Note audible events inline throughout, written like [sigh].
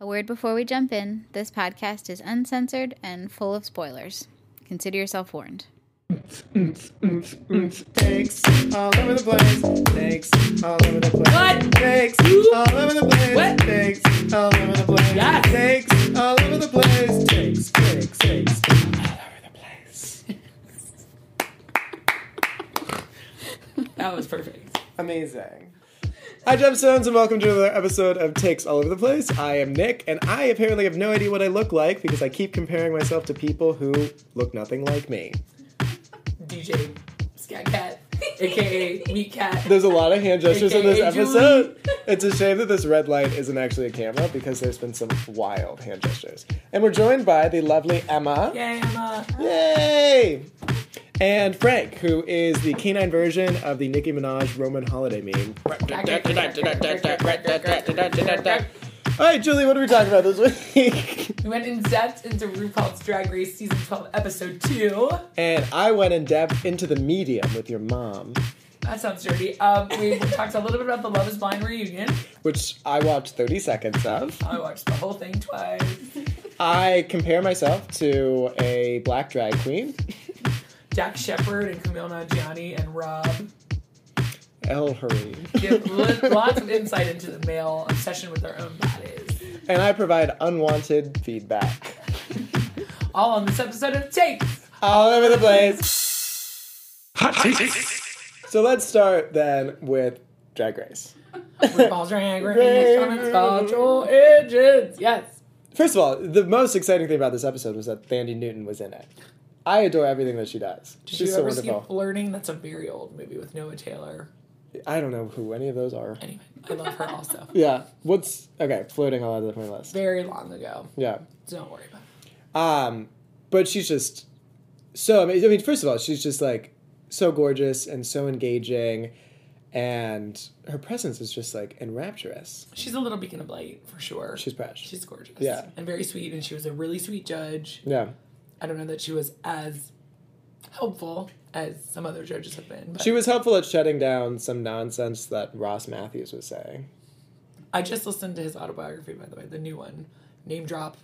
A word before we jump in this podcast is uncensored and full of spoilers. Consider yourself warned. Takes all over the place. Takes all over the place. What? Takes all over the place. What? Takes all over the place. Yes. Takes all over the place. Takes, takes, takes all over the place. [laughs] That was perfect. Amazing. Hi, Gemstones, and welcome to another episode of Takes All Over the Place. I am Nick, and I apparently have no idea what I look like because I keep comparing myself to people who look nothing like me. DJ Scat Cat, aka Meat Cat. There's a lot of hand gestures in this AKA episode. It's a shame that this red light isn't actually a camera because there's been some wild hand gestures. And we're joined by the lovely Emma. Yay, Emma. Yay! And Frank, who is the canine version of the Nicki Minaj Roman holiday meme. [laughs] All right, Julie, what are we talking about this week? [laughs] We went in depth into RuPaul's Drag Race season 12, episode 2. and I went in depth into the medium with your mom, That sounds dirty. Um, we talked a little bit about the Love is Blind reunion. which I watched 30 seconds of. I watched the whole thing twice. I compare myself to a black drag queen, [laughs] Dax Shepard and Kumail Nanjiani and Rob El Hurry. give [laughs] lots of insight into the male obsession with their own bodies. And I provide unwanted feedback. All on this episode of Takes. All over the place. So let's start then with Drag Race. RuPaul's Drag Race on its cultural engines. Yes. First of all, the most exciting thing about this episode was that Thandie Newton was in it. I adore everything that she does. Did She's you so ever see wonderful. Flirting? That's a very old movie with Noah Taylor. I don't know who any of those are. Anyway, I love her also. [laughs] Yeah. What's okay? Floating all over my list. Very long ago. Yeah. Don't worry about it. Um, but she's just so. I mean, I mean, first of all, she's just like so gorgeous and so engaging, and her presence is just like enrapturous. She's a little beacon of light for sure. She's fresh. She's gorgeous. Yeah. And very sweet. And she was a really sweet judge. yeah. I don't know that she was as helpful as some other judges have been. But She was helpful at shutting down some nonsense that Ross Mathews was saying. I just listened to his autobiography, by the way, the new one. Name drop.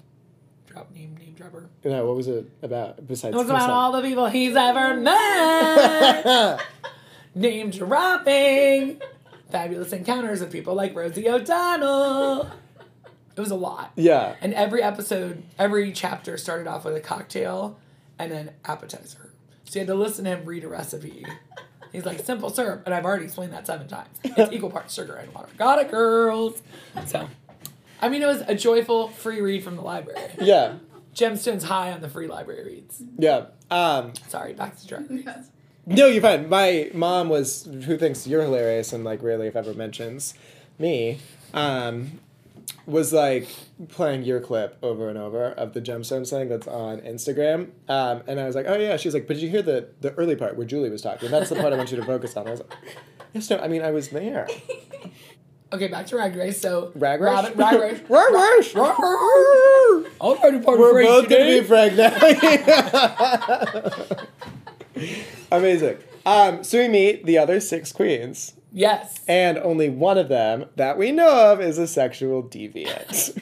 Drop name, name dropper. Know, what was it about besides It was about all the people he's ever met. [laughs] name dropping. Fabulous encounters with people like Rosie O'Donnell. It was a lot. yeah. And every episode, every chapter started off with a cocktail and an appetizer. So you had to listen to him read a recipe. He's like, simple syrup. And I've already explained that seven times. It's equal parts sugar and water. Got it, girls. So, I mean, it was a joyful free read from the library. Yeah. Gemstone's high on the free library reads. Yeah. Um, Sorry, back to drag. race. No, you're fine. My mom was who thinks you're hilarious and like rarely if ever mentions me. Um, was like playing your clip over and over of the gemstones thing that's on Instagram. Um, and I was like, oh yeah. She's like, but did you hear the the early part where Julie was talking? That's the part I want you to focus on. I was like, yes, no. I mean, I was there. [laughs] Okay, back to Rag Race. So, Rag race. Robin, Rag Race. Rag race. [laughs] [laughs] Rag race. I'll try to part We're both gonna today. be pregnant. Amazing. Um, so we meet the other six queens. Yes. And only one of them that we know of is a sexual deviant.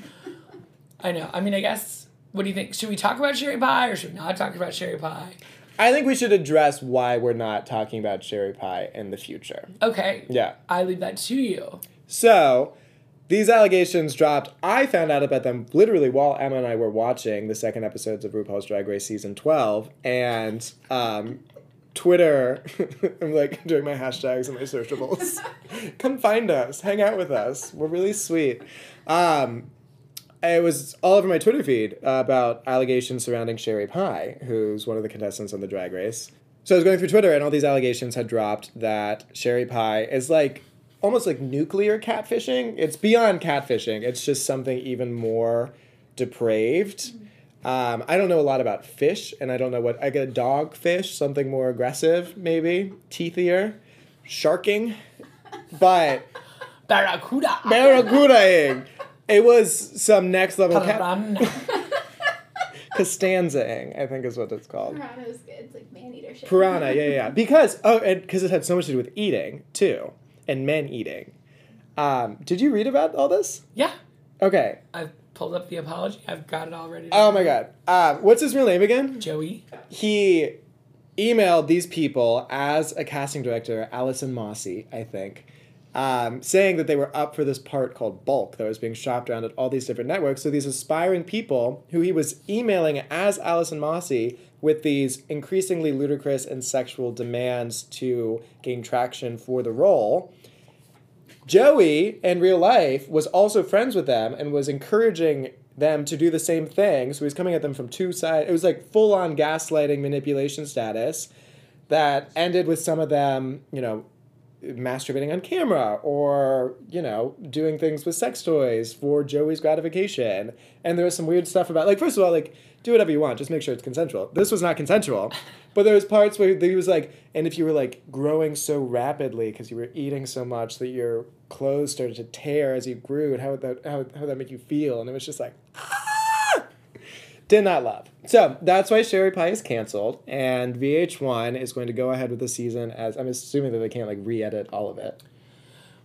[laughs] I know. I mean, I guess, what do you think? Should we talk about Sherry Pie or should we not talk about Sherry Pie? I think we should address why we're not talking about Sherry Pie in the future. Okay. Yeah. I leave that to you. So, these allegations dropped. I found out about them literally while Emma and I were watching the second episodes of RuPaul's Drag Race season 12. And um, Twitter, [laughs] I'm like doing my hashtags and my searchables. [laughs] Come find us, hang out with us. We're really sweet. Um, it was all over my Twitter feed about allegations surrounding Sherry Pie, who's one of the contestants on the Drag Race. So I was going through Twitter, and all these allegations had dropped that Sherry Pie is like almost like nuclear catfishing. It's beyond catfishing. It's just something even more depraved. Um, I don't know a lot about fish, and I don't know what I get a dog fish, something more aggressive, maybe teethier, sharking, but [laughs] Barracuda. barracudaing. It was some next level cat. Piranha. [laughs] [laughs] Costanzaing, I think is what it's called. Piranha is good. It's like man eater shit. Piranha, yeah, yeah, yeah. Because oh, and because it had so much to do with eating too, and men eating. Um, did you read about all this? Yeah. Okay, I've pulled up the apology. I've got it all ready. Oh my god. Uh, what's his real name again? Joey. he emailed these people as a casting director, Allison Mossey, I think, um, saying that they were up for this part called Bulk that was being shopped around at all these different networks. So these aspiring people who he was emailing as Allison Mossey with these increasingly ludicrous and sexual demands to gain traction for the role. Joey, in real life, was also friends with them and was encouraging them to do the same thing. So he was coming at them from two sides. It was like full on gaslighting manipulation status that ended with some of them, you know, masturbating on camera or, you know, doing things with sex toys for Joey's gratification. And there was some weird stuff about, like, first of all, like, do whatever you want, just make sure it's consensual. This was not consensual. [laughs] But there was parts where he was like, and if you were like growing so rapidly because you were eating so much that your clothes started to tear as you grew, and how would that how, how would that make you feel? And it was just like, ah! [laughs] did not love. So that's why Sherry Pie is canceled, and VH1 is going to go ahead with the season as I'm assuming that they can't like re-edit all of it.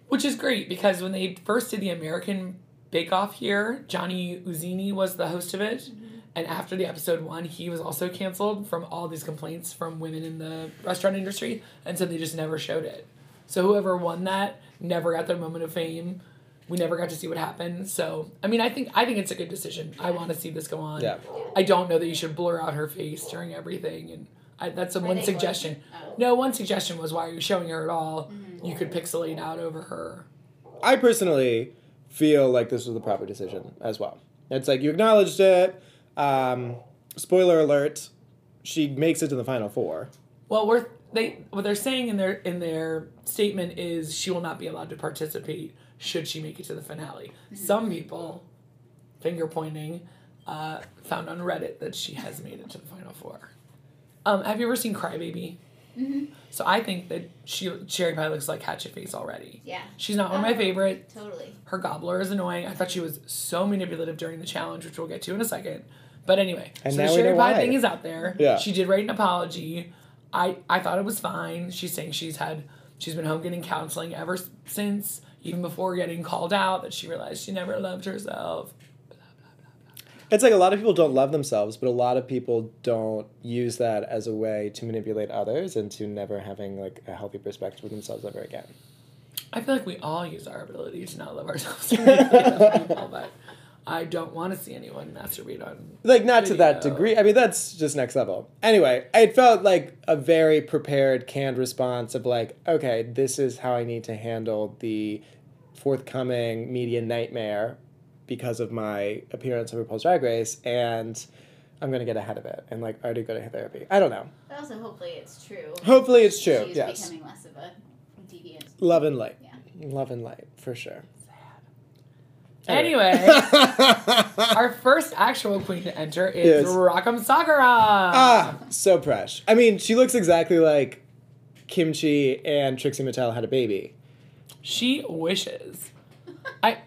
Which is great because when they first did the American Bake Off here, Johnny Iuzzini was the host of it. And after the episode one, he was also canceled from all these complaints from women in the restaurant industry. And so they just never showed it. So whoever won that never got their moment of fame. We never got to see what happened. So I mean I think I think it's a good decision. I want to see this go on. Yeah. I don't know that you should blur out her face during everything and I, that's a one suggestion. Oh. No, one suggestion was why are you showing her at all? You could pixelate out over her. I personally feel like this was the proper decision as well. It's like you acknowledged it. Um, spoiler alert: she makes it to the final four. Well, we're they what they're saying in their in their statement is she will not be allowed to participate should she make it to the finale. Some people, finger pointing, uh, found on Reddit that she has made it to the final four. Um, have you ever seen Crybaby? So I think that she Cherry Pie looks like Hatchet Face already. Yeah. She's not one of my Oh, favorite. Totally. Her gobbler is annoying. I thought she was so manipulative during the challenge, which we'll get to in a second. But anyway, And so the Sherry Pie why. thing is out there. Yeah. She did write an apology. I I thought it was fine. She's saying she's had she's been home getting counseling ever since, even before getting called out, that she realized she never loved herself. It's like a lot of people don't love themselves, but a lot of people don't use that as a way to manipulate others and to never having like a healthy perspective of themselves ever again. I feel like we all use our ability to not love ourselves, to manipulate other people, but I don't want to see anyone masturbate on. Like not to that degree. I mean, that's just next level. Anyway, it felt like a very prepared, canned response of like, okay, this is how I need to handle the forthcoming media nightmare because of my appearance on RuPaul's Drag Race, and I'm gonna get ahead of it and like already go to therapy. I don't know. But also, hopefully, it's true. Hopefully, it's true. She's yes, becoming less of a deviant. love and light. Yeah. Love and light for sure. Anyway, [laughs] our first actual queen to enter is Yes. Rock M. Sakura. Ah, so fresh. I mean, she looks exactly like Kim Chi and Trixie Mattel had a baby. She wishes. I.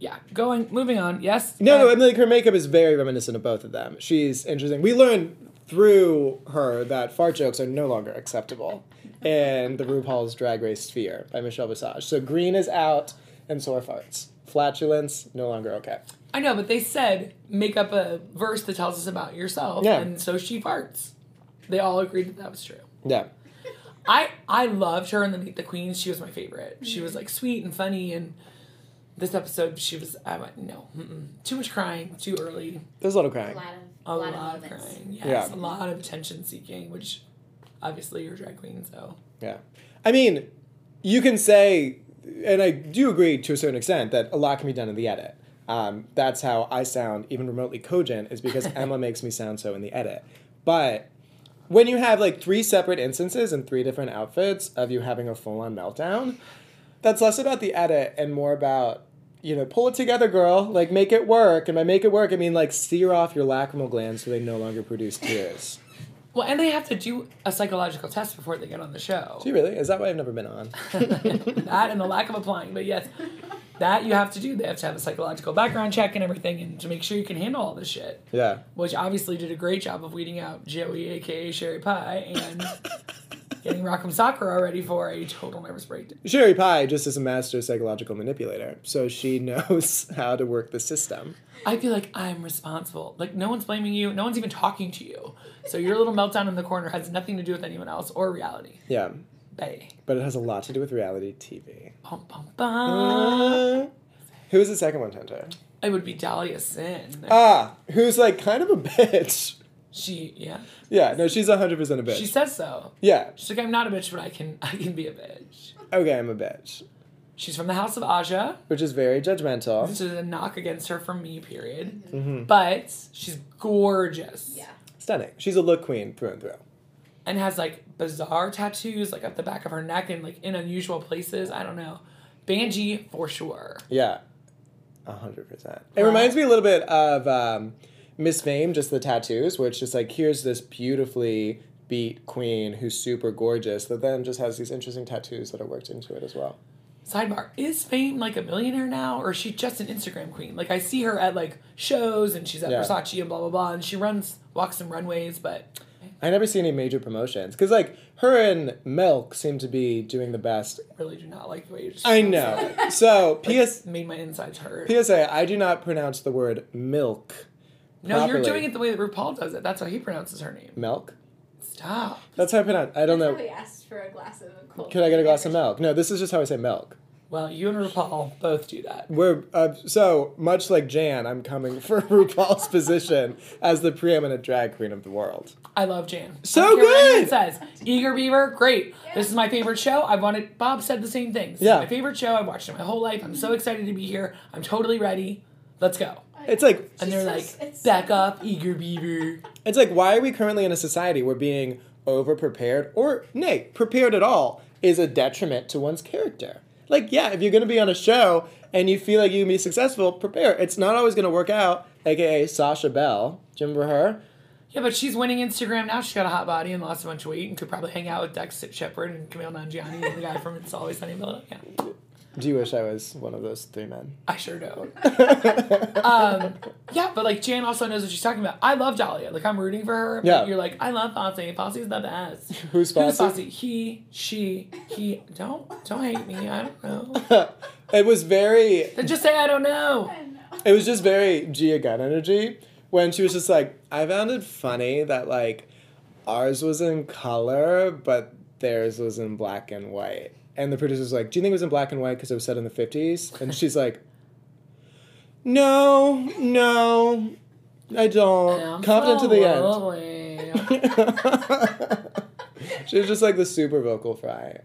Yeah, going, moving on. Yes. No, no, uh, I mean, like her makeup is very reminiscent of both of them. She's interesting. We learned through her that fart jokes are no longer acceptable in the RuPaul's Drag Race sphere by Michelle Visage. So green is out, and so are farts. Flatulence no longer okay. I know, but they said make up a verse that tells us about yourself, Yeah. and so she farts. They all agreed that that was true. Yeah. I I loved her in the Meet the Queens. She was my favorite. She was like sweet and funny, and this episode she was. I went no, mm-mm. too much crying, too early, There's a lot of A crying. lot of, a a lot, lot, of of crying. Yes, Yeah. a lot of attention seeking, which obviously you're a drag queen, so Yeah. I mean, you can say, and I do agree to a certain extent, that a lot can be done in the edit. Um, that's how I sound even remotely cogent, is because [laughs] Emma makes me sound so in the edit. But when you have like three separate instances and three different outfits of you having a full on meltdown, that's less about the edit and more about, you know, pull it together, girl. Like, make it work. And by make it work, I mean, like, sear off your lacrimal glands so they no longer produce tears. Well, and they have to do a psychological test before they get on the show. Do you really? Is that why I've never been on? [laughs] that and the lack of applying, but yes, that you have to do. They have to have a psychological background check and everything, and to make sure you can handle all this shit. Yeah. which obviously did a great job of weeding out Joey, aka Sherry Pie, and [laughs] getting Rock M. Sakura ready for a total nervous breakdown. Sherry Pie just is a master psychological manipulator, so she [laughs] knows how to work the system. I feel like I'm responsible. Like no one's blaming you. No one's even talking to you. So your little meltdown in the corner has nothing to do with anyone else or reality. Yeah, Bay. but it has a lot to do with reality TV. Bum, bum, bum. Uh, who is the second one, Hunter? It would be Dahlia Sin. Ah, who's like kind of a [laughs] bitch. She, yeah. Yeah, no, she's hundred percent a bitch. She says so. yeah, She's like, I'm not a bitch, but I can, [laughs] I can be a bitch. okay, I'm a bitch, She's from the House of Aja. which is very judgmental. This is a knock against her from me, period. Mm-hmm. But she's gorgeous. Yeah. Stunning. She's a look queen through and through. And has like bizarre tattoos, like up the back of her neck and like in unusual places. I don't know. Banji for sure. Yeah, a hundred percent. It reminds me a little bit of um, Miss Fame, just the tattoos, where it's just like here's this beautifully beat queen who's super gorgeous, that then just has these interesting tattoos that are worked into it as well. Sidebar: Is Fame like a millionaire now, or is she just an Instagram queen? Like I see her at like shows, and she's at Yeah. Versace and blah blah blah, and she runs walks some runways. But I never see any major promotions because like her and Milk seem to be doing the best. I really do not like the way you just. I know. So [laughs] PS Made my insides hurt. PSA, I do not pronounce the word milk. No, you're doing it the way that RuPaul does it. That's how he pronounces her name. Milk. Stop. That's how I pronounce. I don't That's know. how he asked for a glass of cold. Could I get a glass of milk? No, this is just how I say milk. Well, you and RuPaul both do that. We're uh, so much like Jan. I'm coming for [laughs] RuPaul's position as the preeminent drag queen of the world. I love Jan. So I don't care what anyone good! says Eager Beaver, great. This is my favorite show. I wanted. Bob said the same things. Yeah. my favorite show. I've watched it my whole life. I'm so excited to be here. I'm totally ready. Let's go. It's like And they're like, it's back up, Eager Beaver. it's like why are we currently in a society where being over prepared or nay prepared at all is a detriment to one's character? Like yeah, if you're gonna be on a show and you feel like you can be successful, prepare. It's not always gonna work out. AKA Sasha Belle. Do you remember her? Yeah, but she's winning Instagram now. She's got a hot body and lost a bunch of weight and could probably hang out with Dax Shepard and Kumail Nanjiani and the guy from It's Always Sunny in Philadelphia. [laughs] Do you wish I was one of those three men? I sure don't. [laughs] um, yeah, but like Jan also knows what she's talking about. I love Dahlia. Like I'm rooting for her. but Yeah. You're like, I love Fosse. Fosse's the best. [laughs] Who's Who's Fosse? Fosse? He, she, he. Don't don't hate me. I don't know. [laughs] it was very Then just say I don't know. I know. it was just very Gia Gunn energy when she was just like, I found it funny that like ours was in color, but theirs was in black and white. And the producer's like, Do you think it was in black and white because it was set in the 50s? And she's like, No, no, I don't. I'm Confident to the end. Oh, lonely. [laughs] she was just like the super vocal fry.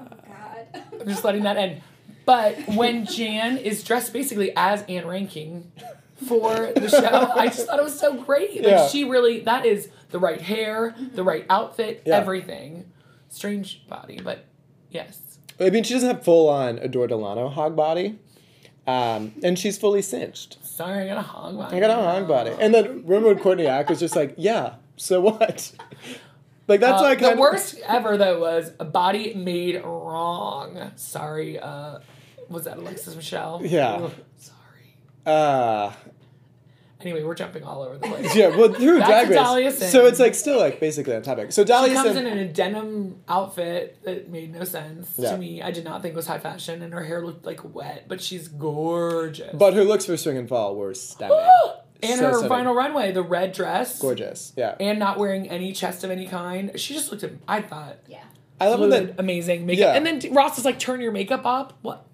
Oh God. I'm just letting that end. But when Jan is dressed basically as Ann Reinking for the show, I just thought it was so great. Like Yeah. she really that is the right hair, the right outfit, Yeah. everything. Strange body, but yes. I mean, she doesn't have full on Adore Delano hog body. Um, and she's fully cinched. Sorry, I got a hog body. I got a hog body. And then remember when Courtney Act was just like, yeah, so what? [laughs] like that's Uh, like the worst ever though was a body made wrong. Sorry, uh, was that Alexis Michelle? Yeah. Ugh, sorry. Uh Anyway, we're jumping all over the [laughs] place. yeah, well through Drag Race. Dahlia Sin. So it's like still like basically on topic. So She comes Sin in in a denim outfit that made no sense Yeah. to me. I did not think was high fashion, and her hair looked like wet, but she's gorgeous. but her looks for Swing and Fall were stunning. [gasps] and So her stunning. final runway, the red dress, Gorgeous. Yeah. and not wearing any chest of any kind. She just looked. I thought Yeah. I love when that amazing makeup. Yeah. And then Ross is like, "Turn your makeup up." What?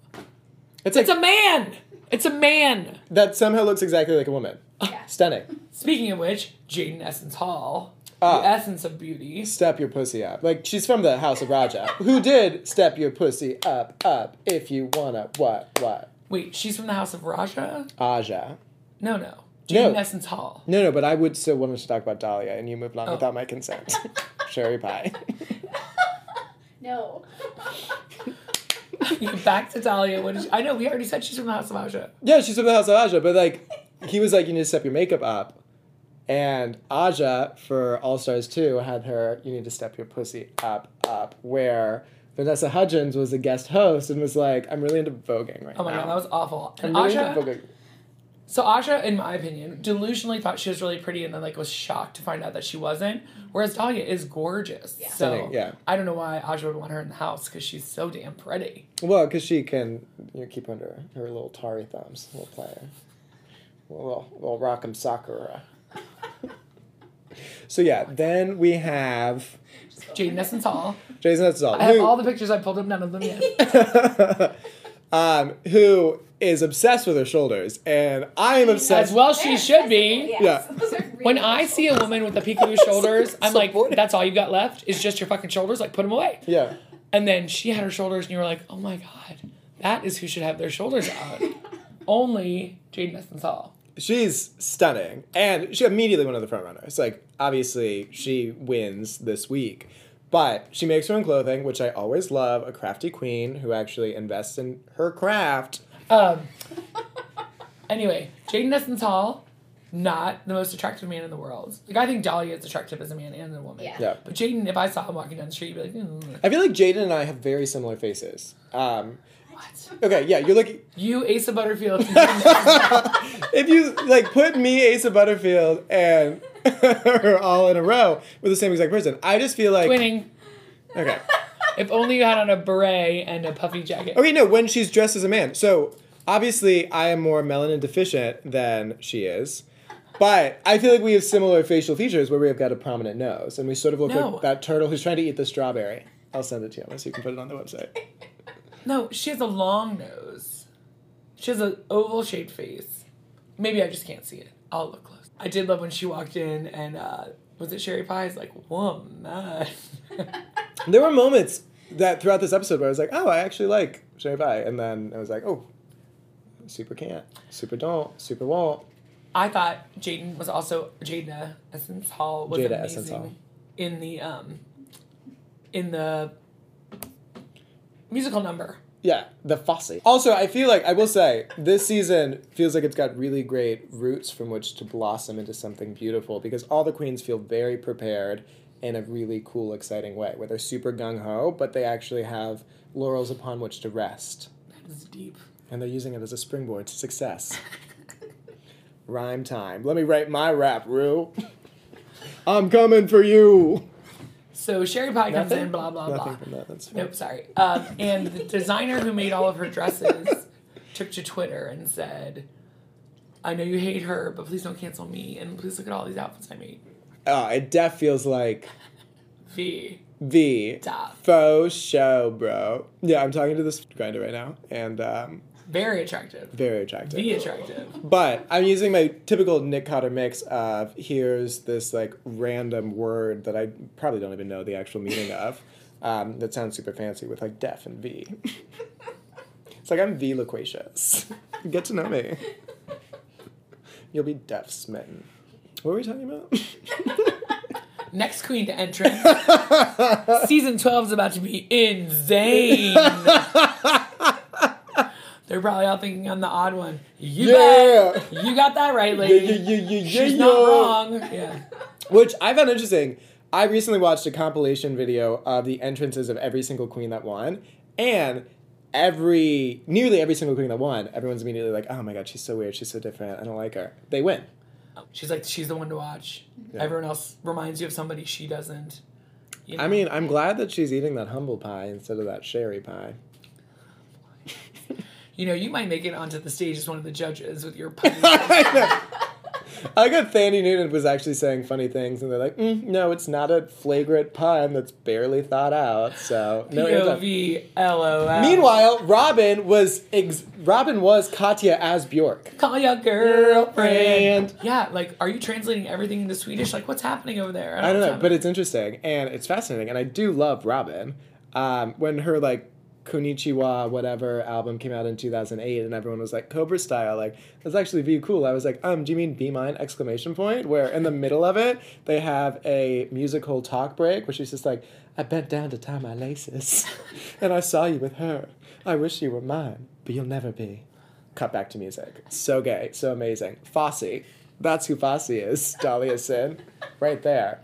it's like It's a man. It's a man. that somehow looks exactly like a woman. [laughs] Yeah. Stunning. Speaking of which, Jaida Essence Hall, Ah. the essence of beauty. Step your pussy up. Like she's from the House of Raja. Who did step your pussy up, up if you wanna what, what? Wait, she's from the House of Raja? Aja. No, no. No. Jaida Essence Hall. No, no, but I would still want to talk about Dahlia, and you moved on Oh. without my consent. [laughs] Sherry pie. [laughs] No. [laughs] Back to Dahlia. What is I know we already said she's from the House of Aja. yeah, she's from the House of Aja, but like, he was like, you need to step your makeup up. And Aja for All Stars 2 had her, you need to step your pussy up, up, where Vanessa Hudgens was a guest host and was like, I'm really into voguing right now. Oh my god, that was awful. I'm And really Aja, into voguing. So Aja, in my opinion, delusionally thought she was really pretty and then like was shocked to find out that she wasn't. Whereas Dahlia is gorgeous. Yeah. So Stunning, yeah. I don't know why Aja would want her in the house because she's so damn pretty. Well, because she can you know, keep under her little tarry thumbs, little player, little little Rock M. Sakura. [laughs] so yeah, then we have Jaida Essence Hall. Jason. That's all. I have all the pictures. I pulled up none of them yet. [laughs] um, who is obsessed with her shoulders, and I am obsessed. As well, she should be. Yes, Yeah. those are really When I see a woman with the peekaboo shoulders, [laughs] I'm like, that's all you got left is just your fucking shoulders. Like, put them away. Yeah, And then she had her shoulders, and you were like, oh my god, that is who should have their shoulders out. [laughs] Only Jaida Essence Hall. she's stunning, and she immediately one of the front runners. Like obviously, she wins this week. But she makes her own clothing, which I always love. A crafty queen who actually invests in her craft. Um. Anyway, Jaida Essence Hall, not the most attractive man in the world. Like I think Dahlia is attractive as a man and a woman. Yeah. Yeah. But Jaida, if I saw him walking down the street, you'd be like, mm, I feel like Jaida and I have very similar faces. Um, what? okay, yeah, you're looking. You, Asa Butterfield. and Jaida Essence- If you like put me, Asa Butterfield, and [laughs] her all in a row with the same exact person, I just feel like Twinning. okay. If only you had on a beret and a puffy jacket. Okay, no, when she's dressed as a man. So obviously, I am more melanin deficient than she is. But I feel like we have similar facial features where we have got a prominent nose, and we sort of look No. like that turtle who's trying to eat the strawberry. I'll send it to you so you can put it on the website. No, she has a long nose. She has an oval shaped face. Maybe I just can't see it. I'll look close. I did love when she walked in and uh, was it Sherry Pie's like, woman. [laughs] There were moments that throughout this episode where I was like, oh, I actually like Sherry Pie. And then I was like, oh, super can't, super don't, super won't. I thought Jaida was also Jaida Essence Hall was Jaida amazing Essence Hall. in the um in the musical number. Yeah, the Fosse. Also, I feel like I will say this season feels like it's got really great roots from which to blossom into something beautiful because all the queens feel very prepared in a really cool, exciting way, where they're super gung ho, but they actually have laurels upon which to rest, That is deep. and they're using it as a springboard to success. [laughs] Rhyme time. Let me write my rap, Rue. [laughs] I'm coming for you. So Sherry Pie comes Nothing? in, blah blah Nothing blah. from that. That's. Nope, sorry. Um, and the designer who made all of her dresses [laughs] took to Twitter and said, I know you hate her, but please don't cancel me, and please look at all these outfits I made. Oh, it def feels like V. V. Top. faux show, bro. Yeah, I'm talking to this Grindr right now, and um, Very attractive. very attractive. V attractive. But I'm using my typical Nick Cotter mix of here's this like random word that I probably don't even know the actual meaning [laughs] of. Um, that sounds super fancy with like def and V. it's like I'm V loquacious. [laughs] Get to know me. You'll be deaf smitten. What were we talking about? [laughs] Next queen to entrance. [laughs] Season 12 is about to be insane. [laughs] They're probably all thinking I'm the odd one. You Yeah. bet. You got that right, lady. yeah, yeah, yeah, She's yeah, not wrong. Yeah. Which I found interesting. I recently watched a compilation video of the entrances of every single queen that won, and every nearly every single queen that won, everyone's immediately like, "Oh my god, she's so weird. She's so different. I don't like her." They win. She's like, she's the one to watch. Yeah. Everyone else reminds you of somebody she doesn't. You know? I mean, I'm glad that she's eating that humble pie instead of that sherry pie. [laughs] you know, you might make it onto the stage as one of the judges with your [laughs] putty. I got Thandie Newton was actually saying funny things, and they're like, mm, "No, it's not a flagrant pun that's barely thought out." So no. POV, LOL. Meanwhile, Robyn was ex- Robyn was Katya as Bjork. call your girlfriend. Yeah, like, are you translating everything into Swedish? Like, what's happening over there? I don't know, what's but it's interesting and it's fascinating, and I do love Robyn. Um, when her like Konichiwa whatever album came out in two thousand eight, and everyone was like Cobra style, like that's actually view cool. I was like, um, do you mean Be Mine exclamation point? Where in the middle of it they have a musical talk break where she's just like, I bent down to tie my laces, [laughs] and I saw you with her. I wish you were mine, but you'll never be. Cut back to music. So gay, so amazing. Fosse. That's who Fosse is. Dahlia Sin. Right there.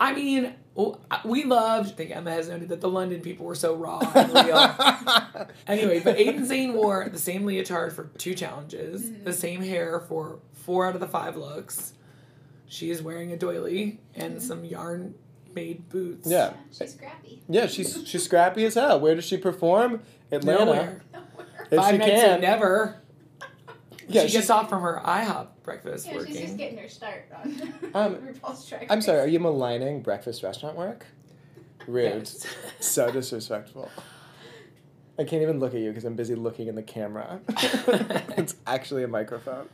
I mean, we loved. I think Emma has noted that the London people were so raw and [laughs] real. anyway, but Aiden Zhane wore the same leotard for two challenges, mm-hmm. the same hair for four out of the five looks. She is wearing a doily and mm-hmm. some yarn made boots. Yeah. She's scrappy. Yeah, she's she's scrappy as hell. Where does she perform? Atlanta. [laughs] Nowhere. If Five she nights can. never. Yeah, she she's- gets off from her IHOP breakfast Yeah, she's just getting her start on [laughs] Um, RuPaul's Drag I'm sorry, are you maligning breakfast restaurant work? Rude. Yes. [laughs] so disrespectful. I can't even look at you because I'm busy looking in the camera. [laughs] it's actually a microphone.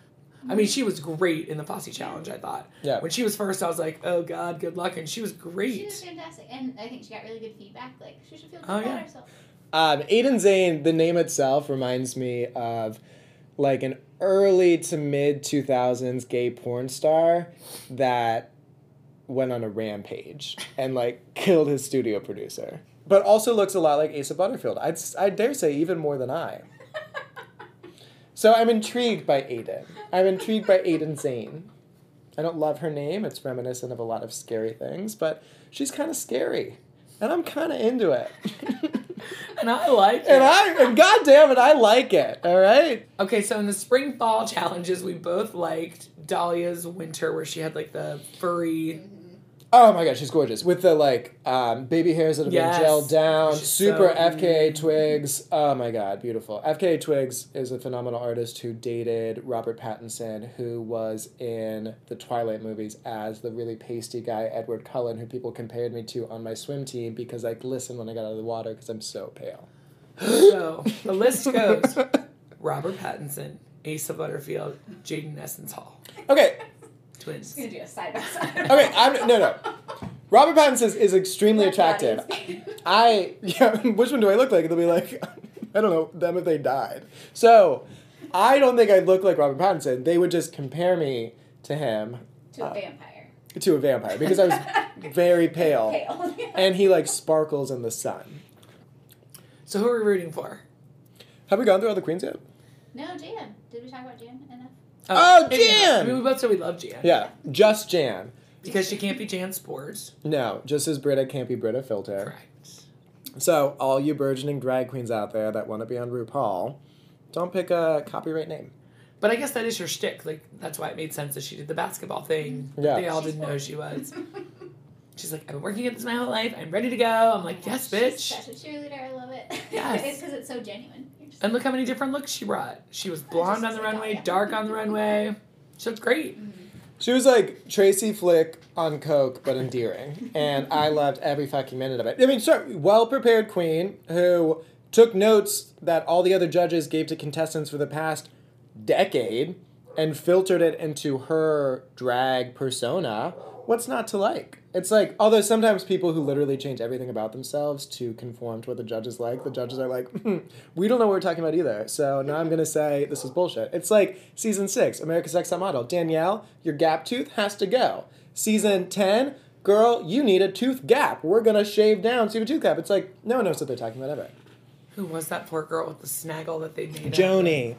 I mean, she was great in the Fosse challenge. I thought. Yeah. When she was first, I was like, "Oh God, good luck," and she was great. She was fantastic, and I think she got really good feedback. Like she should feel good Oh, about yeah. herself. Um, Aiden Zhane, the name itself reminds me of like an early to mid 2000s gay porn star that went on a rampage and like [laughs] killed his studio producer. But also looks a lot like Asa Butterfield. I'd, I dare say even more than I. So I'm intrigued by Aiden. I'm intrigued by Aiden Zhane. I don't love her name. It's reminiscent of a lot of scary things, but she's kind of scary. And I'm kind of into it. [laughs] And I like it. And. I and god damn it, I like it. All right. Okay, so in the spring fall challenges, we both liked Dahlia's winter, where she had like the furry. Oh my god, she's gorgeous with the like um, baby hairs that have Yes. been gelled down. She's super so- FKA Twigs. Oh my god, beautiful. FKA Twigs is a phenomenal artist who dated Robert Pattinson, who was in the Twilight movies as the really pasty guy Edward Cullen, who people compared me to on my swim team because I glisten when I got out of the water because I'm so pale. So [laughs] the list goes: Robert Pattinson, Asa Butterfield, Jaida Essence Hall, Okay, twins. She's gonna do a side by side. [laughs] okay, I'm no no. Robert Pattinson is, is extremely attractive. I [laughs] yeah, which one do I look like? They'll be like, [laughs] I don't know them if they died. So, I don't think I look like Robert Pattinson. They would just compare me to him to a uh, vampire. to a vampire because I was very pale, Pale. and he like sparkles in the sun. So who are we rooting for? Have we gone through all the queens yet? no, Jan. Did we talk about Jan enough? Oh, oh not. Jan! I mean, we both said we love Jan. Yeah, just Jan. Because she can't be Jan Sports. No, just as Brita can't be Brita filter. Correct. So, all you burgeoning drag queens out there that want to be on RuPaul, don't pick a copyright name. But I guess that is her shtick. Like that's why it made sense that she did the basketball thing. Yeah. They all didn't know she was. She's like, I've been working at this my whole life. I'm ready to go. I'm like, yes, She's bitch. Such a cheerleader. I love it. Yes. [laughs] it's because it's so genuine. Just- And look how many different looks she brought. She was blonde on the runway, oh, dark on the runway. She looked great. Mm-hmm. She was like Tracy Flick on Coke, but endearing. And I [laughs] loved every fucking minute of it. I mean, sure, well prepared queen who took notes that all the other judges gave to contestants for the past decade and filtered it into her drag persona. What's not to like? It's like, although sometimes people who literally change everything about themselves to conform to what the judges like, the judges are like, hmm, we don't know what we're talking about either. So now I'm going to say this is bullshit. It's like season six, America's Next Top Model. Danielle, your gap tooth has to go. Season 10, girl, you need a tooth gap. We're going to shave down so you have a tooth gap. It's like, no one knows what they're talking about ever. Who was that poor girl with the snaggle that they made? up?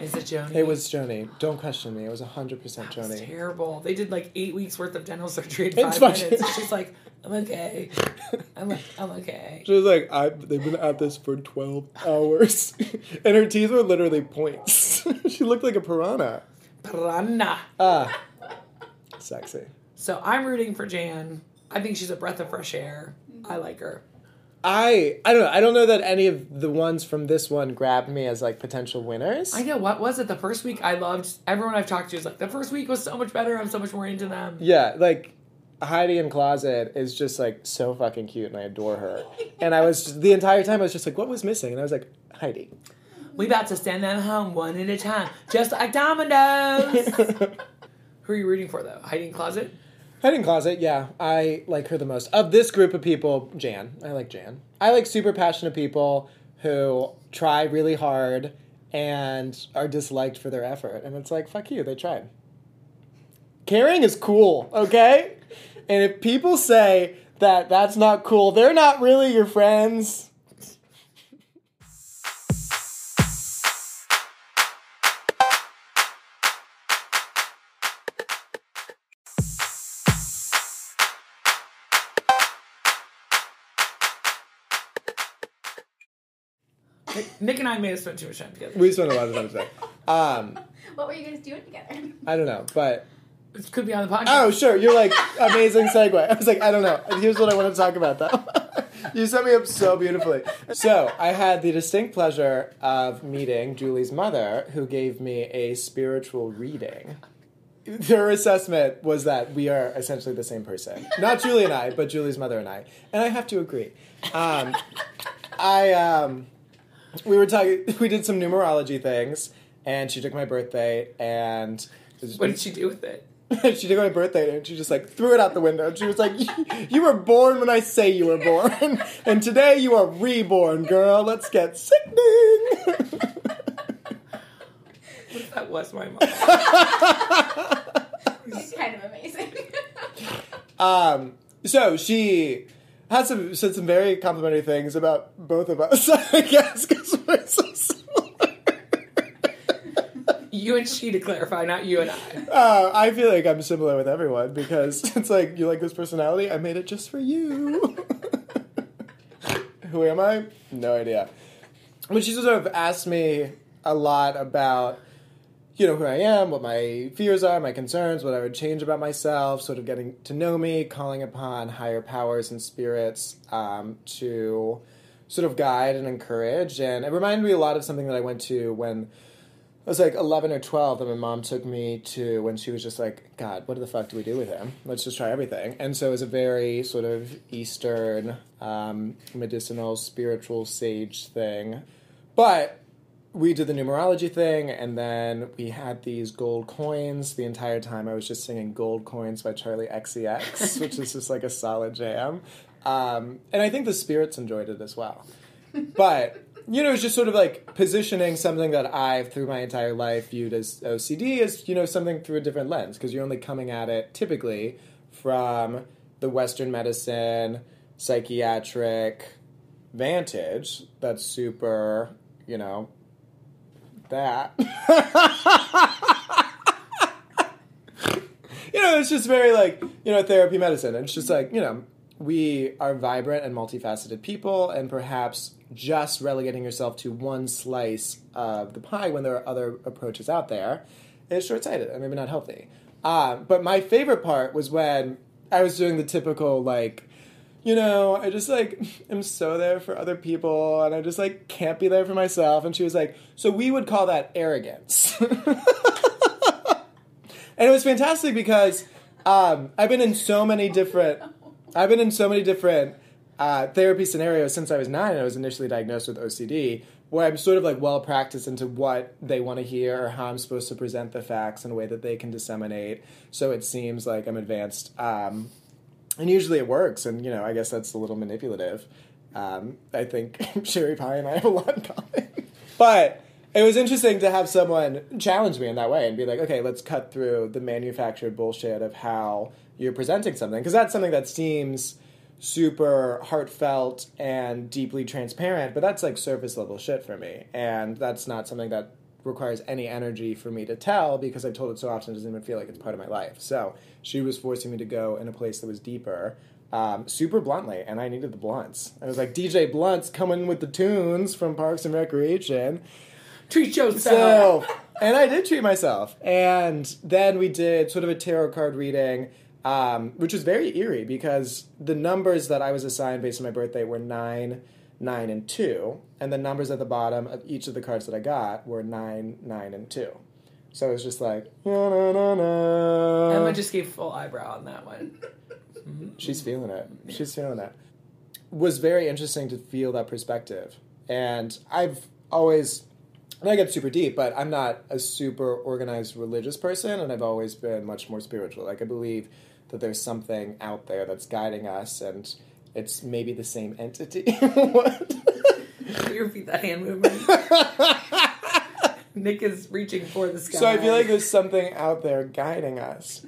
Is it Joanie? It was Joanie. Don't question me. It was 100% That was Joanie. terrible. They did like eight weeks worth of dental surgery in It's five fucking- minutes. She's [laughs] like, I'm okay. I'm like, I'm okay. She was like, I, they've been at this for 12 hours. [laughs] and her teeth were literally points. [laughs] she looked like a piranha. Piranha. Ah. Sexy. So I'm rooting for Jan. I think she's a breath of fresh air. I like her. I I don't know. I don't know that any of the ones from this one grabbed me as like potential winners. I know. What was it? The first week I loved. Everyone I've talked to is like, the first week was so much better. I'm so much more into them. Yeah, like Heidi N Closet is just like so fucking cute and I adore her. [laughs] And I was the entire time I was just like, what was missing? And I was like, Heidi. We about to send them home one at a time, just like dominoes. [laughs] Who are you rooting for though? Heidi N Closet, yeah, I like her the most. Of this group of people, Jan. I like Jan. I like super passionate people who try really hard and are disliked for their effort. And it's like, fuck you, they tried. Caring is cool, okay? And if people say that that's not cool, they're not really your friends. Nick and I may have spent too much time together. We spent a lot of time together. [laughs] Um, What were you guys doing together? I don't know, but This could be on the podcast. oh, sure, you're like amazing segue. I was like, I don't know. Here's what I want to talk about, though. [laughs] you set me up so beautifully. So I had the distinct pleasure of meeting Julie's mother, who gave me a spiritual reading. Her assessment was that we are essentially the same person. Not Julie and I, but Julie's mother and I. And I have to agree. Um, I um, we were talking. [laughs] We did some numerology things, and she took my birthday, and What did she do with it? [laughs] she took my birthday, and she just like threw it out the window. And she was like, "You were born when I say you were born, [laughs] and today you are reborn, girl. Let's get sickening." What if that was my mom? It's kind of amazing. Um, so she had some said some very complimentary things about both of us, [laughs] I guess, because we're so similar. you and she to clarify, not you and I. Uh, I feel like I'm similar with everyone because [laughs] it's like you like this personality. I made it just for you. [laughs] Who am I? No idea. But she sort of asked me a lot about, you know, who I am, what my fears are, my concerns, what I would change about myself, sort of getting to know me, calling upon higher powers and spirits um, to sort of guide and encourage. And it reminded me a lot of something that I went to when I was like 11 or 12 that my mom took me to when she was just like, God, what the fuck do we do with him? Let's just try everything. And so it was a very sort of Eastern, um, medicinal, spiritual sage thing. But we did the numerology thing, and then we had these gold coins. The entire time I was just singing Gold Coins by Charli XCX, [laughs] which is just like a solid jam. Um, and I think the spirits enjoyed it as well. But you know, it's just sort of like positioning something that I've through my entire life viewed as OCD as you know something through a different lens because you're only coming at it typically from the Western medicine psychiatric vantage. That's super, you know, that. [laughs] you know, it's just very like, you know, therapy medicine. It's just like, you know, we are vibrant and multifaceted people, and perhaps just relegating yourself to one slice of the pie when there are other approaches out there is short sighted and maybe not healthy. Uh, but my favorite part was when I was doing the typical, like, you know, I just like [laughs] am so there for other people and I just like can't be there for myself. And she was like, So we would call that arrogance. [laughs] and it was fantastic because um, I've been in so many different I've been in so many different uh, therapy scenarios since I was nine I was initially diagnosed with OCD, where I'm sort of like well practiced into what they want to hear or how I'm supposed to present the facts in a way that they can disseminate. So it seems like I'm advanced. Um, and usually it works, and you know, I guess that's a little manipulative. Um, I think [laughs] Sherry Pie and I have a lot in common. but it was interesting to have someone challenge me in that way and be like, okay, let's cut through the manufactured bullshit of how you're presenting something. Because that's something that seems super heartfelt and deeply transparent, but that's like surface level shit for me. And that's not something that requires any energy for me to tell because I've told it so often it doesn't even feel like it's part of my life. So she was forcing me to go in a place that was deeper. Um, super bluntly, and I needed the blunts. I was like, DJ Blunts coming with the tunes from Parks and Recreation. Treat yourself. So, [laughs] and I did treat myself. And then we did sort of a tarot card reading, um, which was very eerie because the numbers that I was assigned based on my birthday were nine, nine, and two. And the numbers at the bottom of each of the cards that I got were nine, nine, and two. So it was just like, na, na, na, na. Emma just gave full eyebrow on that one. [laughs] She's feeling it. She's feeling it. Was very interesting to feel that perspective. And I've always, and I get super deep, but I'm not a super organized religious person, and I've always been much more spiritual. Like, I believe that there's something out there that's guiding us, and it's maybe the same entity. [laughs] what? You repeat that hand movement? Nick is reaching for the sky. So I feel like there's something out there guiding us.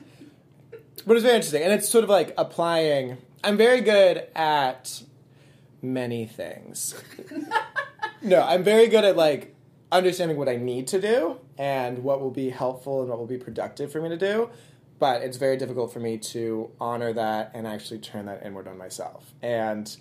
But it's very interesting. And it's sort of like applying. I'm very good at many things. [laughs] no, I'm very good at like understanding what I need to do and what will be helpful and what will be productive for me to do. But it's very difficult for me to honor that and actually turn that inward on myself. And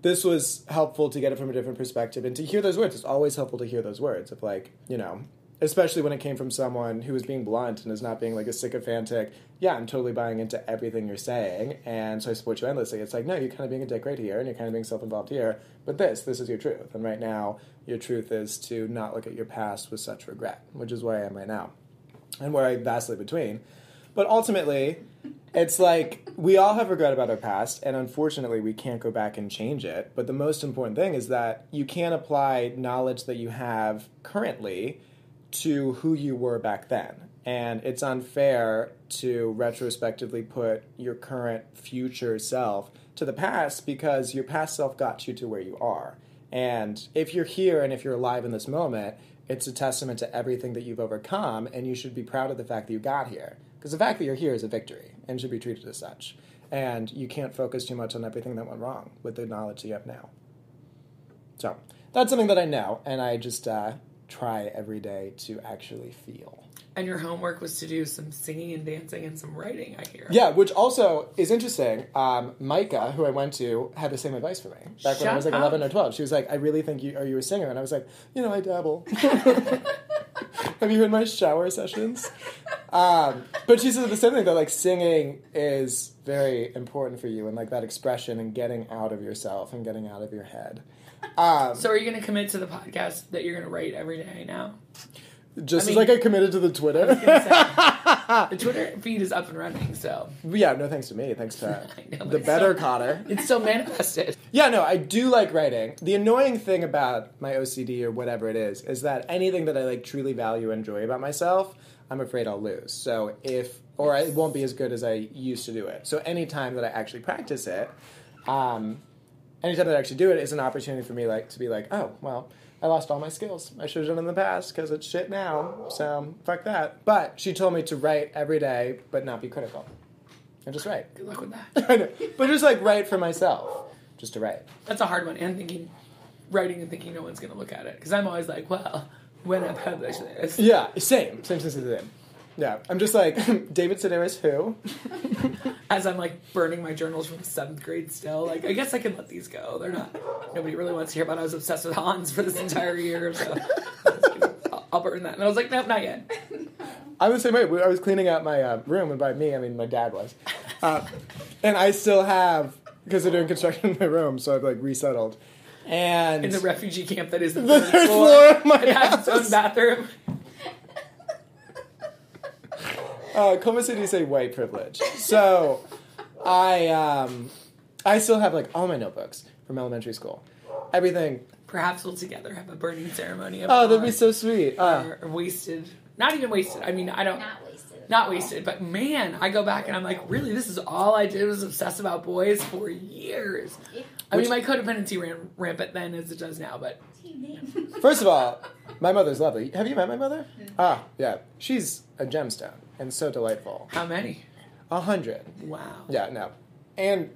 this was helpful to get it from a different perspective and to hear those words. It's always helpful to hear those words of like, you know, especially when it came from someone who was being blunt and is not being like a sycophantic, yeah, I'm totally buying into everything you're saying, and so I support you endlessly. It's like, no, you're kind of being a dick right here, and you're kind of being self involved here, but this, this is your truth. And right now, your truth is to not look at your past with such regret, which is where I am right now, and where I vacillate between. But ultimately, it's like we all have regret about our past, and unfortunately, we can't go back and change it. But the most important thing is that you can't apply knowledge that you have currently to who you were back then. And it's unfair to retrospectively put your current future self to the past because your past self got you to where you are. And if you're here and if you're alive in this moment, it's a testament to everything that you've overcome, and you should be proud of the fact that you got here. Because the fact that you're here is a victory and should be treated as such. And you can't focus too much on everything that went wrong with the knowledge that you have now. So that's something that I know, and I just uh, try every day to actually feel. And your homework was to do some singing and dancing and some writing, I hear. Yeah, which also is interesting. Um, Micah, who I went to, had the same advice for me back when I was like up. 11 or 12. She was like, I really think you are you a singer? And I was like, you know, I dabble. [laughs] [laughs] Have you heard my shower sessions? Um, but she said the same thing that like singing is very important for you and like that expression and getting out of yourself and getting out of your head. Um, So are you going to commit to the podcast that you're going to write every day now? just I as like I committed to the Twitter. [laughs] the Twitter feed is up and running, so yeah, no thanks to me. Thanks to [laughs] know, the better so- Cotter. [laughs] it's so manifested. Yeah, no, I do like writing. The annoying thing about my OCD or whatever it is is that anything that I like truly value and enjoy about myself, I'm afraid I'll lose. So if or I won't be as good as I used to do it. So anytime that I actually practice it, um, anytime that I actually do it is an opportunity for me like to be like, oh well, I lost all my skills. I should have done it in the past because it's shit now. So fuck that. But she told me to write every day, but not be critical, and just write. Good luck with that. [laughs] I know. But just like write for myself, just to write. That's a hard one. And thinking, writing and thinking no one's going to look at it. Because I'm always like, well, when I publish this. Yeah, same, same, same, same, same. Yeah, I'm just like [laughs] David Sedaris. Who? [laughs] As I'm like burning my journals from seventh grade still. Like, I guess I can let these go. They're not, nobody really wants to hear about I was obsessed with Hans for this entire year. So [laughs] I'll, I'll burn that. And I was like, nope, not yet. I'm the same way. I was cleaning out my uh, room, and by me, I mean my dad was, uh, and I still have because they're doing construction in my room, so I've like resettled. And In the refugee camp that is the the third third floor. floor of my It has its own bathroom. Uh, Como City say white privilege. So I um, I still have like all my notebooks from elementary school, everything. Perhaps we'll together have a burning ceremony of Oh, that'd be so sweet. Uh, wasted. Not even wasted. I mean, I don't. Not wasted. not wasted, but man, I go back and I'm like, really, this is all I did was obsess about boys for years. Yeah. I Which- mean, my codependency ran rampant then as it does now, but First of all, my mother's lovely. Have you met my mother? Ah, yeah. She's a gemstone and so delightful. how many? A hundred. Wow. Yeah, no. And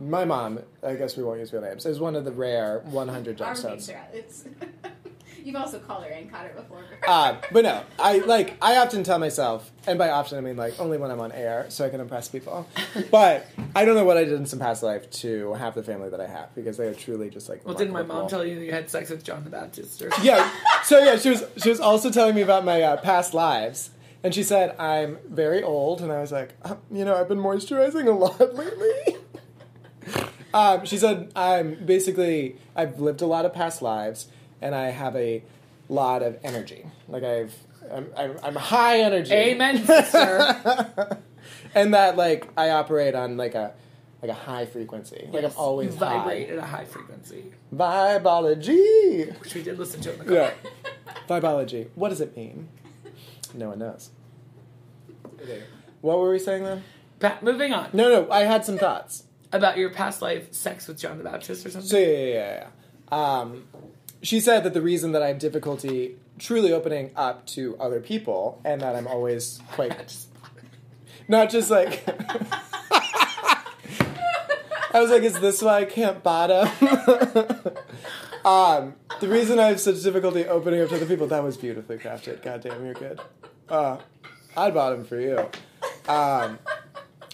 my mom, I guess we won't use real names, is one of the rare 100 Our names gemstones. It's. [laughs] You've also called her and caught her before. Uh, but no, I like. I often tell myself, and by often I mean like only when I'm on air, so I can impress people. [laughs] But I don't know what I did in some past life to have the family that I have because they are truly just like. Well, didn't my mom tell you you had sex with John the Baptist? Or Yeah. So yeah, she was she was also telling me about my uh, past lives, and she said I'm very old, and I was like, uh, you know, I've been moisturizing a lot [laughs] lately. um, she said I'm basically I've lived a lot of past lives, and I have a lot of energy. Like I've I'm I'm, I'm high energy. Amen, [laughs] sister. and that like I operate on like a like a high frequency. Like I'm always vibrate high. at a high frequency, Vibeology. which we did listen to in the car. Yeah. [laughs] Vibeology. What does it mean? No one knows. What were we saying then? Pa- moving on No, no, I had some thoughts. about your past life sex with John the Baptist or something. So, yeah, yeah, yeah, yeah. Um, she said that the reason that I have difficulty truly opening up to other people and that I'm always quite. [laughs] Not just like. [laughs] I was like, is this why I can't bottom? [laughs] um, the reason I have such difficulty opening up to other people, that was beautifully crafted. God damn, you're good. Uh, I'd bottom for you. Um,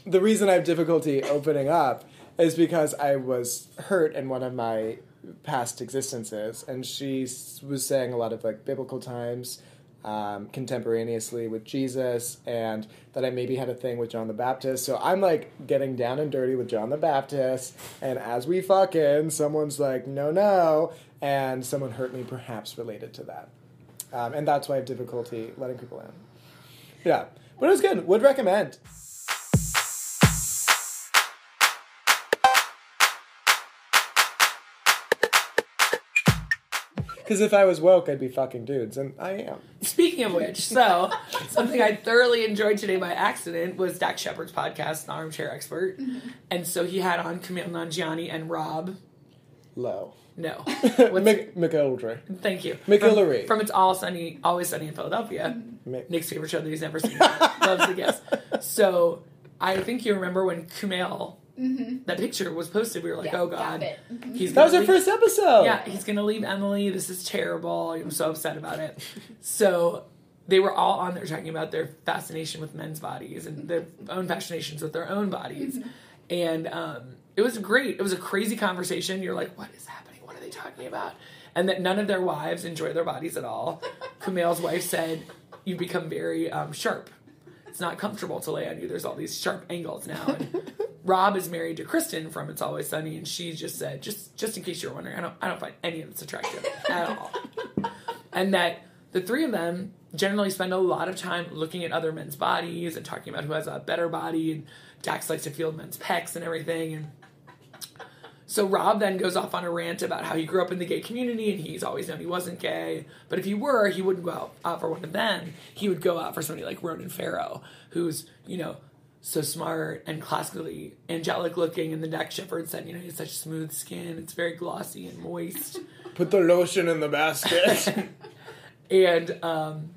the reason I have difficulty opening up is because I was hurt in one of my past existences, and she was saying a lot of like biblical times. Um, contemporaneously with Jesus, and that I maybe had a thing with John the Baptist. So I'm like getting down and dirty with John the Baptist, and as we fucking, someone's like, no, no, and someone hurt me, perhaps related to that. Um, and that's why I have difficulty letting people in. Yeah, but it was good. Would recommend. Because if I was woke, I'd be fucking dudes, and I am. Speaking of which, so [laughs] something I thoroughly enjoyed today by accident was Dax Shepard's podcast, The Armchair Expert. Mm-hmm. And so he had on Kumail Nanjiani and Rob. Low. No. [laughs] Mc, McElroy. Thank you. McGillary. From, from It's All Sunny, Always Sunny in Philadelphia. Mm-hmm. Mc- Nick's favorite show that he's never seen. Loves the guess. [laughs] So I think you remember when Kumail, that picture was posted, we were like, Yeah, oh God. it. Mhm. He's That was gonna our leave- first episode. Yeah, he's gonna leave Emily. This is terrible. I'm so upset about it. So they were all on there talking about their fascination with men's bodies and their own fascinations with their own bodies. And um, it was great. It was a crazy conversation. You're like, what is happening? What are they talking about? And that none of their wives enjoy their bodies at all. [laughs] Kumail's wife said, You become very um, sharp. It's not comfortable to lay on you. There's all these sharp angles now. And [laughs] Rob is married to Kristen from It's Always Sunny, and she just said, just just in case you're wondering, I don't I don't find any of this attractive at all. [laughs] And that the three of them generally spend a lot of time looking at other men's bodies and talking about who has a better body. And Dax likes to feel men's pecs and everything. And so Rob then goes off on a rant about how he grew up in the gay community and he's always known he wasn't gay. But if he were, he wouldn't go out, out for one of them. He would go out for somebody like Ronan Farrow, who's, you know, so smart and classically angelic looking. And the Dax Shepard said, you know, he has such smooth skin. It's very glossy and moist. Put the lotion in the basket. [laughs] [laughs] and um,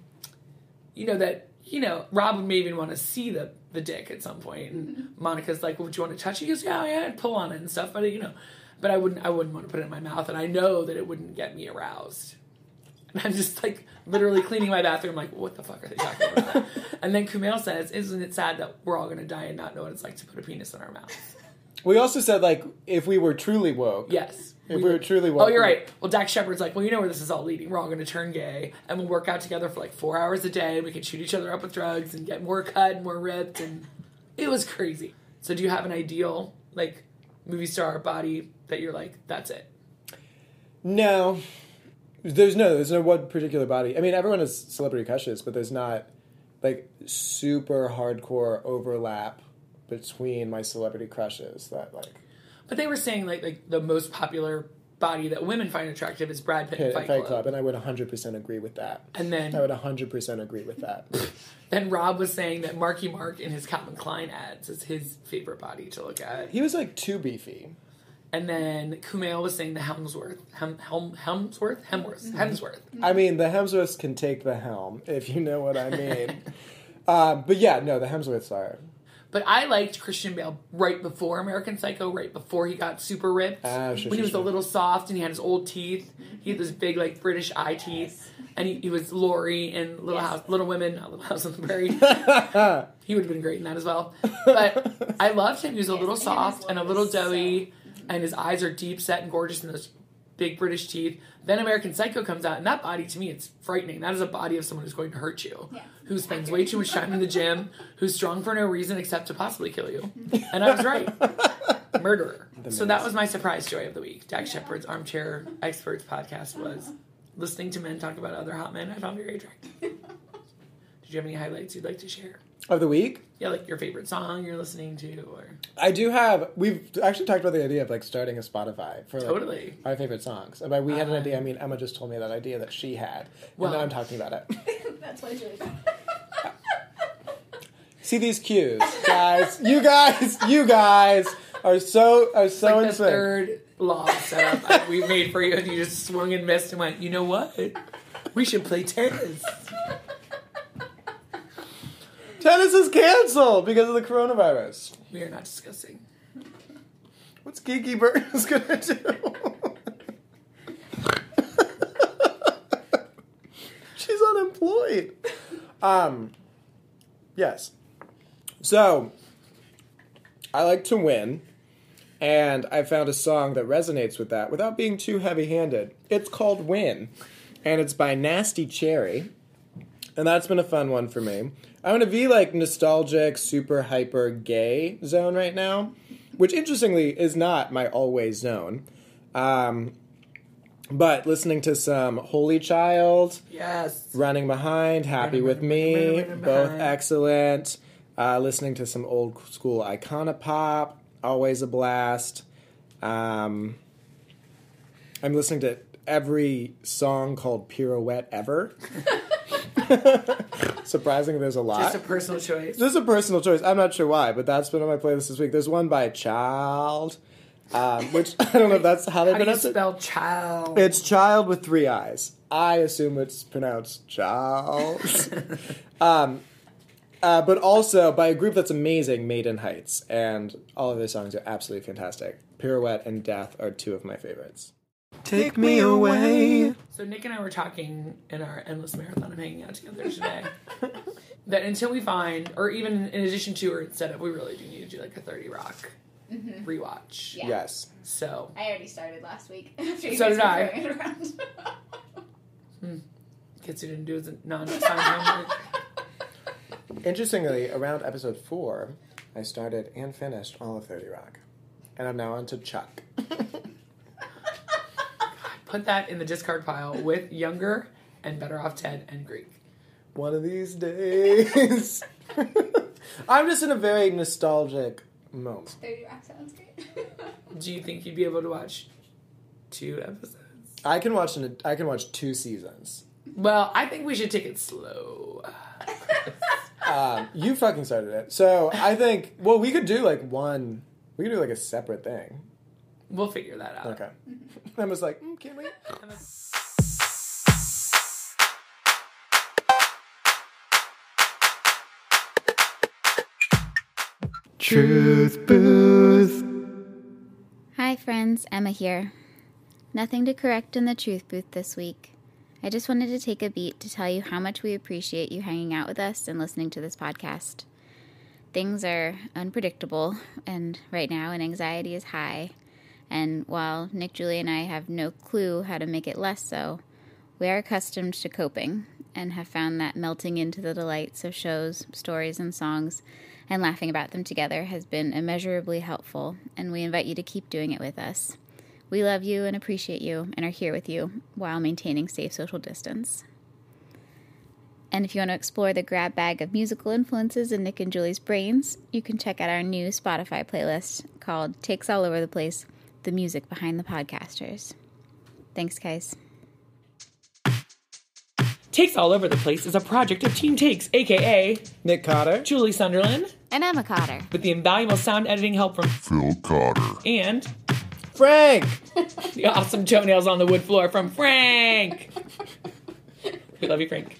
you know that you know Rob may even want to see the the dick at some point, and Monica's like, "Would you want to touch it?" He goes, "Yeah, yeah, I'd pull on it and stuff," but you know, but I wouldn't I wouldn't want to put it in my mouth, and I know that it wouldn't get me aroused. And I'm just like literally cleaning my bathroom, like, what the fuck are they talking about? and then Kumail says, "Isn't it sad that we're all gonna die and not know what it's like to put a penis in our mouth?" we also said like if we were truly woke, Yes. If we were truly Oh, you're right. Well, Dax Shepard's like, well, you know where this is all leading. We're all going to turn gay, and we'll work out together for like four hours a day. And we can shoot each other up with drugs and get more cut, and more ripped, and it was crazy. So, do you have an ideal like movie star body that you're like, that's it? No, there's no, there's no one particular body. I mean, everyone has celebrity crushes, but there's not like super hardcore overlap between my celebrity crushes that like But they were saying like like the most popular body that women find attractive is Brad Pitt in hit Fight, Fight Club. Club, and I would 100% agree with that. And then I would 100% agree with that. [laughs] then Rob was saying that Marky Mark in his Calvin Klein ads is his favorite body to look at. he was like too beefy. And then Kumail was saying the Helmsworth, Hem, Helm, Helmsworth, Hemsworth, Hemsworth. I mean, the Hemsworths can take the helm, if you know what I mean. [laughs] um, but yeah, no, the Hemsworths are. But I liked Christian Bale right before American Psycho, right before he got super ripped. Ah, sure, when he was sure. a little soft and he had his old teeth. He had those big, like, British eye teeth. And he, he was Laurie in Little Yes. House, Little Women, not Little House on the Prairie. [laughs] he would have been great in that as well. But I loved him. He was a Yes, little him soft and a little was so- doughy. And his eyes are deep set and gorgeous and those big British teeth. Then American Psycho comes out, and that body to me, it's frightening. That is a body of someone who's going to hurt you, Yeah. who spends way too much time in the gym, who's strong for no reason except to possibly kill you. [laughs] And I was right. Murderer. So that was my surprise joy of the week. Dax Shepard's Armchair Experts podcast was listening to men talk about other hot men I found very attractive. [laughs] Did you have any highlights you'd like to share? Of the week? Yeah, like your favorite song you're listening to, or I do have. We've actually talked about the idea of like starting a Spotify for like, totally. our favorite songs. And by we had an Uh, idea, I mean Emma just told me that idea that she had, Well- and now I'm talking about it. [laughs] That's why it's really bad. See these cues, guys. you guys, you guys are so are so like the insane. third law setup I- we made for you, and you just swung and missed and went, you know what? We should play tennis. Tennis is canceled because of the coronavirus. We are not discussing. What's Kiki Burns gonna do? [laughs] She's unemployed. Um. Yes. So, I like to win, And I found a song that resonates with that without being too heavy handed. It's called Win, and it's by Nasty Cherry. And that's been a fun one for me. I'm in a V like nostalgic, super hyper gay zone right now, which interestingly is not my always zone. Um, but listening to some Holy Child, Yes. Running Behind, Happy Running, with running, Me, running, both excellent. Uh, listening to some old school Icona pop, always a blast. Um, I'm listening to every song called Pirouette ever. [laughs] [laughs] Surprising, there's a lot. Just a personal choice. This is a personal choice. I'm not sure why, but that's been on my playlist this week. There's one by Child, um, which [laughs] I don't know if that's how they How do you pronounce it. spell child? It's child with three eyes. I assume it's pronounced child. [laughs] um, uh, but also by a group that's amazing, Maiden Heights, and all of their songs are absolutely fantastic. Pirouette and Death are two of my favorites. Take me away. So Nick and I were talking in our endless marathon of hanging out together today [laughs] that until we find, or even in addition to or instead of, we really do need to do like a Thirty Rock mm-hmm. rewatch. Yeah. Yes. So I already started last week. [laughs] After you So did I. throwing it around. [laughs] Hmm. kids who didn't do his non-time homework. Interestingly, around episode four, I started and finished all of 30 Rock. And I'm now on to Chuck. Put that in the discard pile with Younger and Better Off Ted and Greek. One of these days. [laughs] I'm just in a very nostalgic moment. 30 Rock sounds great. [laughs] Do you think you'd be able to watch two episodes? I can watch an, I can watch two seasons. Well, I think we should take it slow. [laughs] Um, you fucking started it. So I think well we could do like one we could do like a separate thing. We'll figure that out. Okay. [laughs] I was like, mm, can we? [laughs] Truth booth. Hi, friends. Emma here. Nothing to correct in the truth booth this week. I just wanted to take a beat to tell you how much we appreciate you hanging out with us and listening to this podcast. Things are unpredictable, and right now, an anxiety is high. And while Nick, Julie, and I have no clue how to make it less so, we are accustomed to coping and have found that melting into the delights of shows, stories, and songs and laughing about them together has been immeasurably helpful, and we invite you to keep doing it with us. We love you and appreciate you and are here with you while maintaining safe social distance. And if you want to explore the grab bag of musical influences in Nick and Julie's brains, you can check out our new Spotify playlist called Takes All Over the Place The Music Behind the Podcasters. Thanks, guys. Takes All Over the Place is a project of Team Takes, aka Nick Cotter. Julie Sunderland, And Emma Cotter. with the invaluable sound editing help from Phil Cotter. and Frank. [laughs] the awesome toenails on the wood floor from Frank. we love you, Frank.